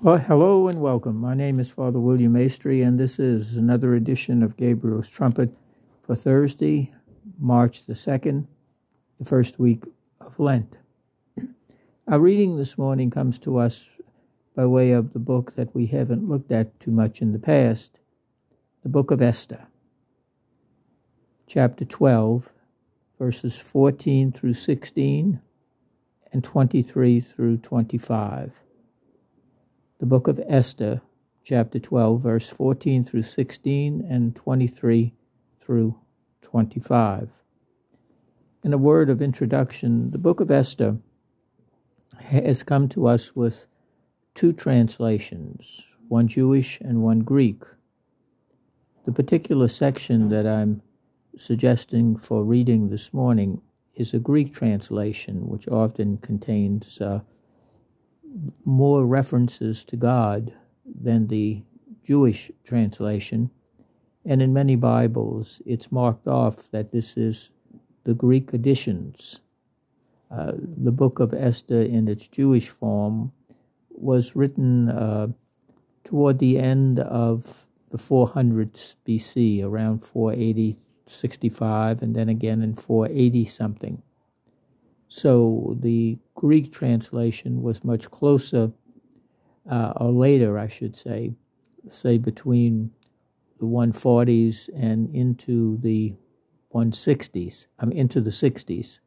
Well, hello and welcome. My name is Father William Maestri, and this is another edition of Gabriel's Trumpet for Thursday, March the 2nd, the first week of Lent. Our reading this morning comes to us by way of the book that we haven't looked at too much in the past, the book of Esther, chapter 12, verses 14 through 16 and 23 through 25 the book of Esther, chapter 12, verse 14 through 16 and 23 through 25. In a word of introduction, the book of Esther has come to us with two translations, one Jewish and one Greek. The particular section that I'm suggesting for reading this morning is a Greek translation, which often contains uh, more references to God than the Jewish translation. And in many Bibles, it's marked off that this is the Greek editions. Uh, the book of Esther, in its Jewish form, was written uh, toward the end of the 400s BC, around 480, 65, and then again in 480 something. So the Greek translation was much closer, uh, or later, I should say, say between the 140s and into the 160s, I mean, into the 60s.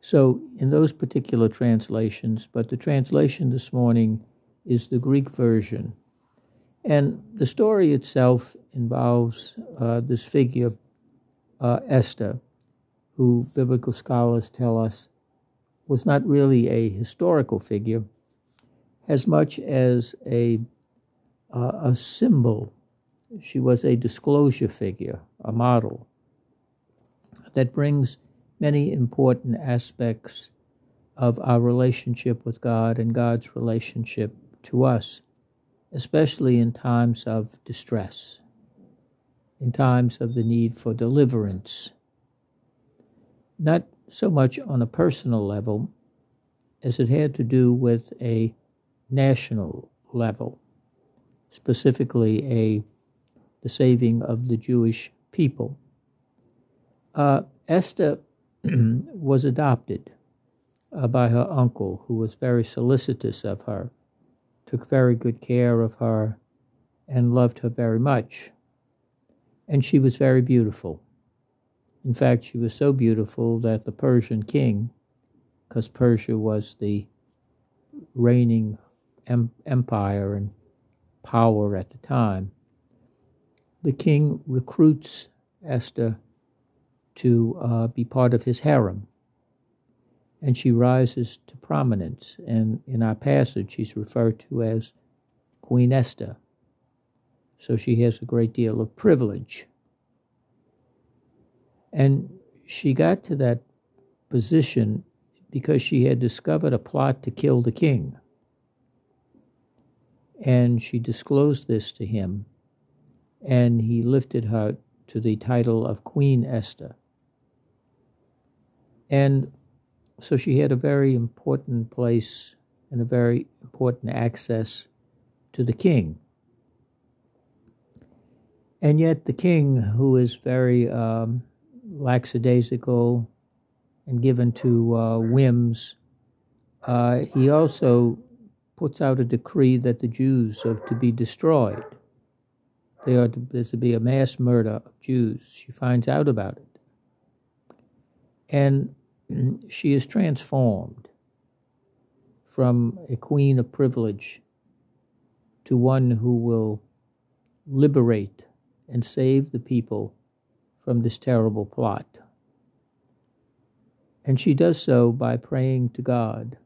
So, in those particular translations, but the translation this morning is the Greek version. And the story itself involves uh, this figure, uh, Esther, who biblical scholars tell us was not really a historical figure as much as a, uh, a symbol. She was a disclosure figure, a model that brings many important aspects of our relationship with God and God's relationship to us, especially in times of distress, in times of the need for deliverance not so much on a personal level as it had to do with a national level, specifically a the saving of the Jewish people. Uh, Esther was adopted uh, by her uncle, who was very solicitous of her, took very good care of her, and loved her very much. And she was very beautiful. In fact, she was so beautiful that the Persian king, because Persia was the reigning em- empire and power at the time, the king recruits Esther to uh, be part of his harem. And she rises to prominence. And in our passage, she's referred to as Queen Esther. So she has a great deal of privilege. And she got to that position because she had discovered a plot to kill the king. And she disclosed this to him, and he lifted her to the title of Queen Esther. And so she had a very important place and a very important access to the king. And yet, the king, who is very um, lackadaisical and given to uh, whims. Uh, he also puts out a decree that the Jews are to be destroyed. They are to, there's to be a mass murder of Jews. She finds out about it. And she is transformed from a queen of privilege to one who will liberate and save the people from this terrible plot. And she does so by praying to God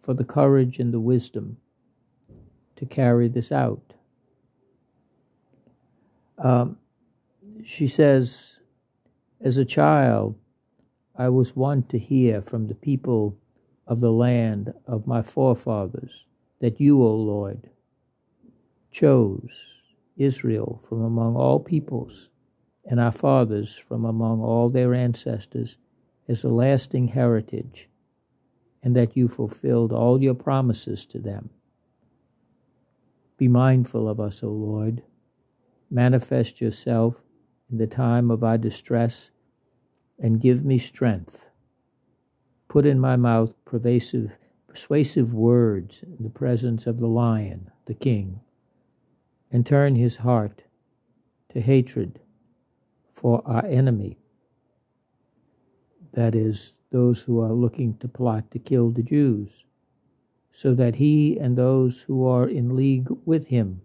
for the courage and the wisdom to carry this out. Um, she says, As a child, I was wont to hear from the people of the land of my forefathers that you, O Lord, chose Israel from among all peoples and our fathers from among all their ancestors as a lasting heritage, and that you fulfilled all your promises to them, Be mindful of us, O Lord. Manifest yourself in the time of our distress and give me strength. Put in my mouth pervasive, persuasive words in the presence of the lion, the king, and turn his heart to hatred for our enemy. That is, those who are looking to plot to kill the Jews, so that he and those who are in league with him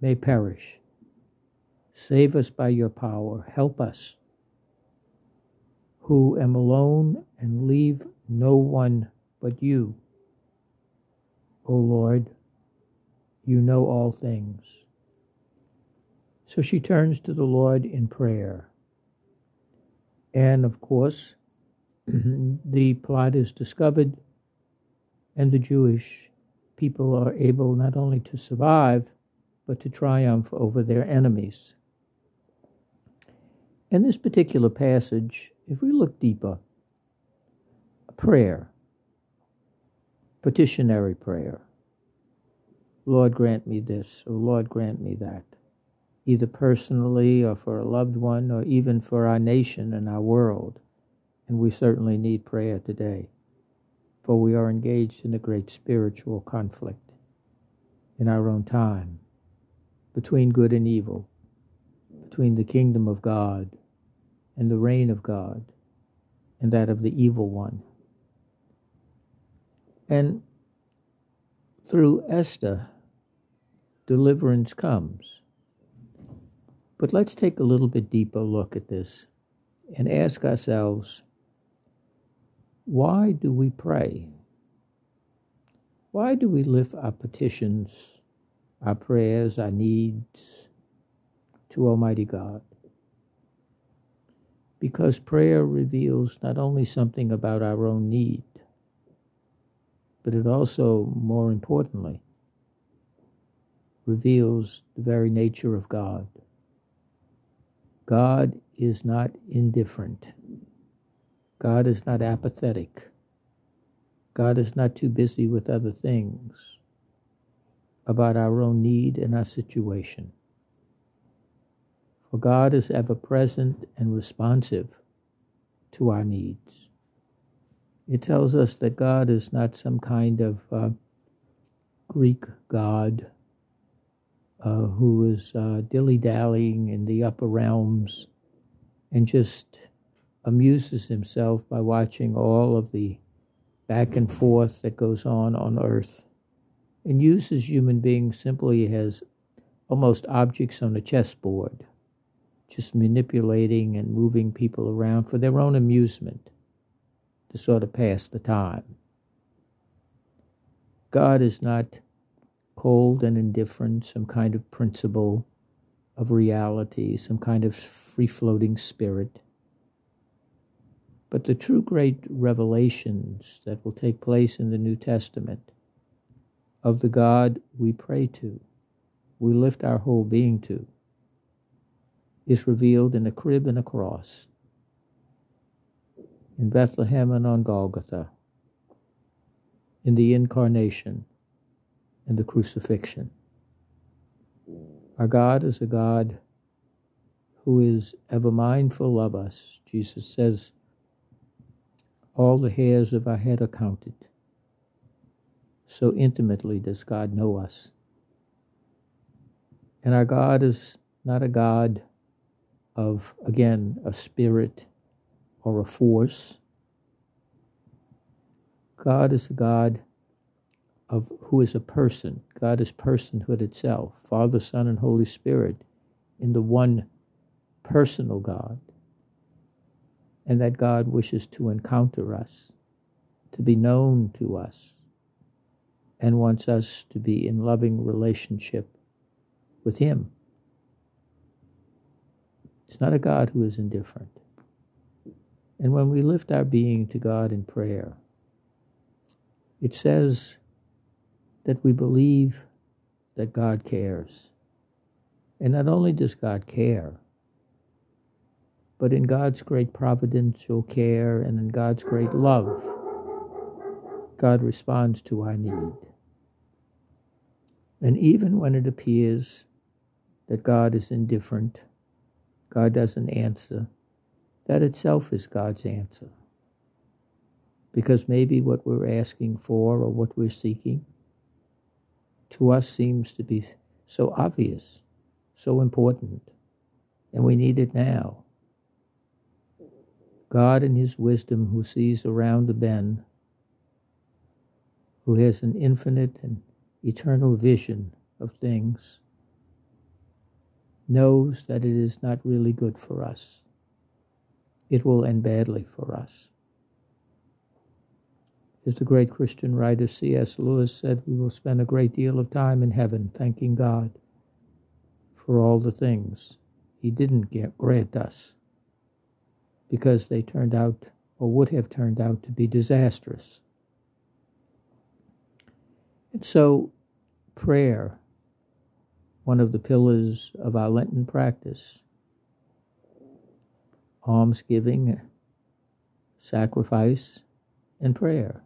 may perish. Save us by your power. Help us, who am alone and leave no one but you. O Lord, you know all things. So she turns to the Lord in prayer. And of course, the plot is discovered, and the Jewish people are able not only to survive, but to triumph over their enemies. In this particular passage, if we look deeper, prayer, petitionary prayer. Lord, grant me this, or Lord, grant me that, either personally or for a loved one or even for our nation and our world. And we certainly need prayer today, for we are engaged in a great spiritual conflict in our own time between good and evil, between the kingdom of God and the reign of God and that of the evil one. And through Esther, deliverance comes. But let's take a little bit deeper look at this and ask ourselves why do we pray? Why do we lift our petitions, our prayers, our needs to Almighty God? because prayer reveals not only something about our own need, but it also, more importantly, reveals the very nature of God. God is not indifferent. God is not apathetic. God is not too busy with other things about our own need and our situation for God is ever present and responsive to our needs. It tells us that God is not some kind of uh, Greek God uh, who is uh, dilly dallying in the upper realms and just amuses himself by watching all of the back and forth that goes on on earth and uses human beings simply as almost objects on a chessboard just manipulating and moving people around for their own amusement to sort of pass the time. God is not cold and indifferent, some kind of principle of reality, some kind of free floating spirit. But the true great revelations that will take place in the New Testament of the God we pray to, we lift our whole being to, is revealed in a crib and a cross, in Bethlehem and on Golgotha, in the incarnation and the crucifixion. Our God is a God who is ever mindful of us. Jesus says, All the hairs of our head are counted. So intimately does God know us. And our God is not a God of, again, a spirit or a force. God is a God of who is a person. God is personhood itself, Father, Son, and Holy Spirit in the one personal God. And that God wishes to encounter us, to be known to us, and wants us to be in loving relationship with Him. It's not a God who is indifferent. And when we lift our being to God in prayer, it says that we believe that God cares. And not only does God care, but in God's great providential care and in God's great love, God responds to our need. And even when it appears that God is indifferent, God doesn't answer, that itself is God's answer. Because maybe what we're asking for or what we're seeking to us seems to be so obvious, so important, and we need it now. God, in His wisdom, who sees around the bend, who has an infinite and eternal vision of things, knows that it is not really good for us. It will end badly for us. As the great Christian writer C.S. Lewis said, we will spend a great deal of time in heaven thanking God for all the things He didn't get, grant us because they turned out or would have turned out to be disastrous. And so, prayer, one of the pillars of our Lenten practice, almsgiving, sacrifice, and prayer.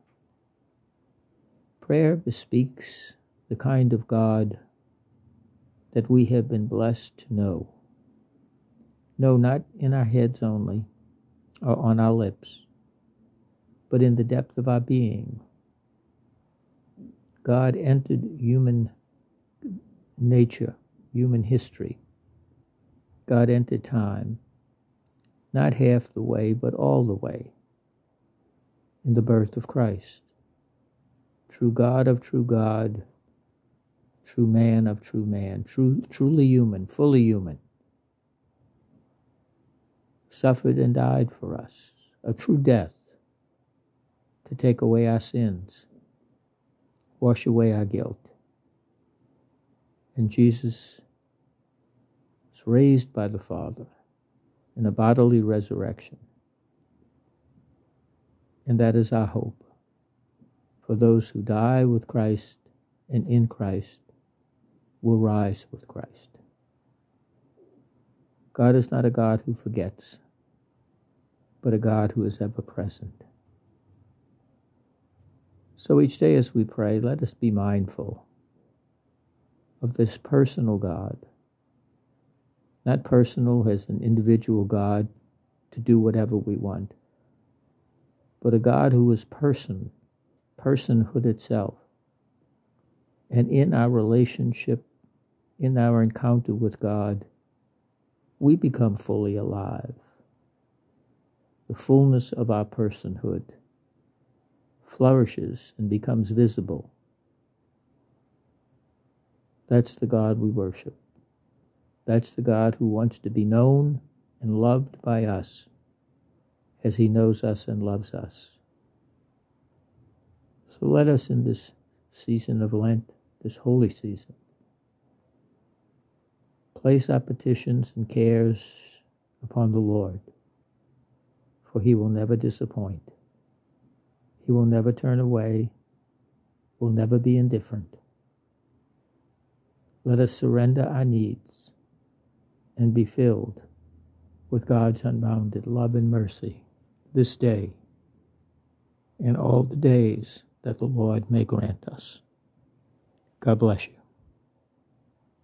Prayer bespeaks the kind of God that we have been blessed to know. No, not in our heads only or on our lips, but in the depth of our being. God entered human nature, human history. God entered time, not half the way, but all the way, in the birth of Christ. True God of true God, true man of true man, true, truly human, fully human, suffered and died for us, a true death to take away our sins, wash away our guilt. And Jesus was raised by the Father in a bodily resurrection. And that is our hope for those who die with Christ and in Christ will rise with Christ. God is not a God who forgets, but a God who is ever present. So each day as we pray, let us be mindful of this personal God, not personal as an individual God to do whatever we want, but a God who is person, personhood itself. And in our relationship in our encounter with God, we become fully alive. The fullness of our personhood flourishes and becomes visible. That's the God we worship. That's the God who wants to be known and loved by us as he knows us and loves us. So let us in this season of Lent, this holy season, Place our petitions and cares upon the Lord, for he will never disappoint. He will never turn away, will never be indifferent. Let us surrender our needs and be filled with God's unbounded love and mercy this day and all the days that the Lord may grant us. God bless you.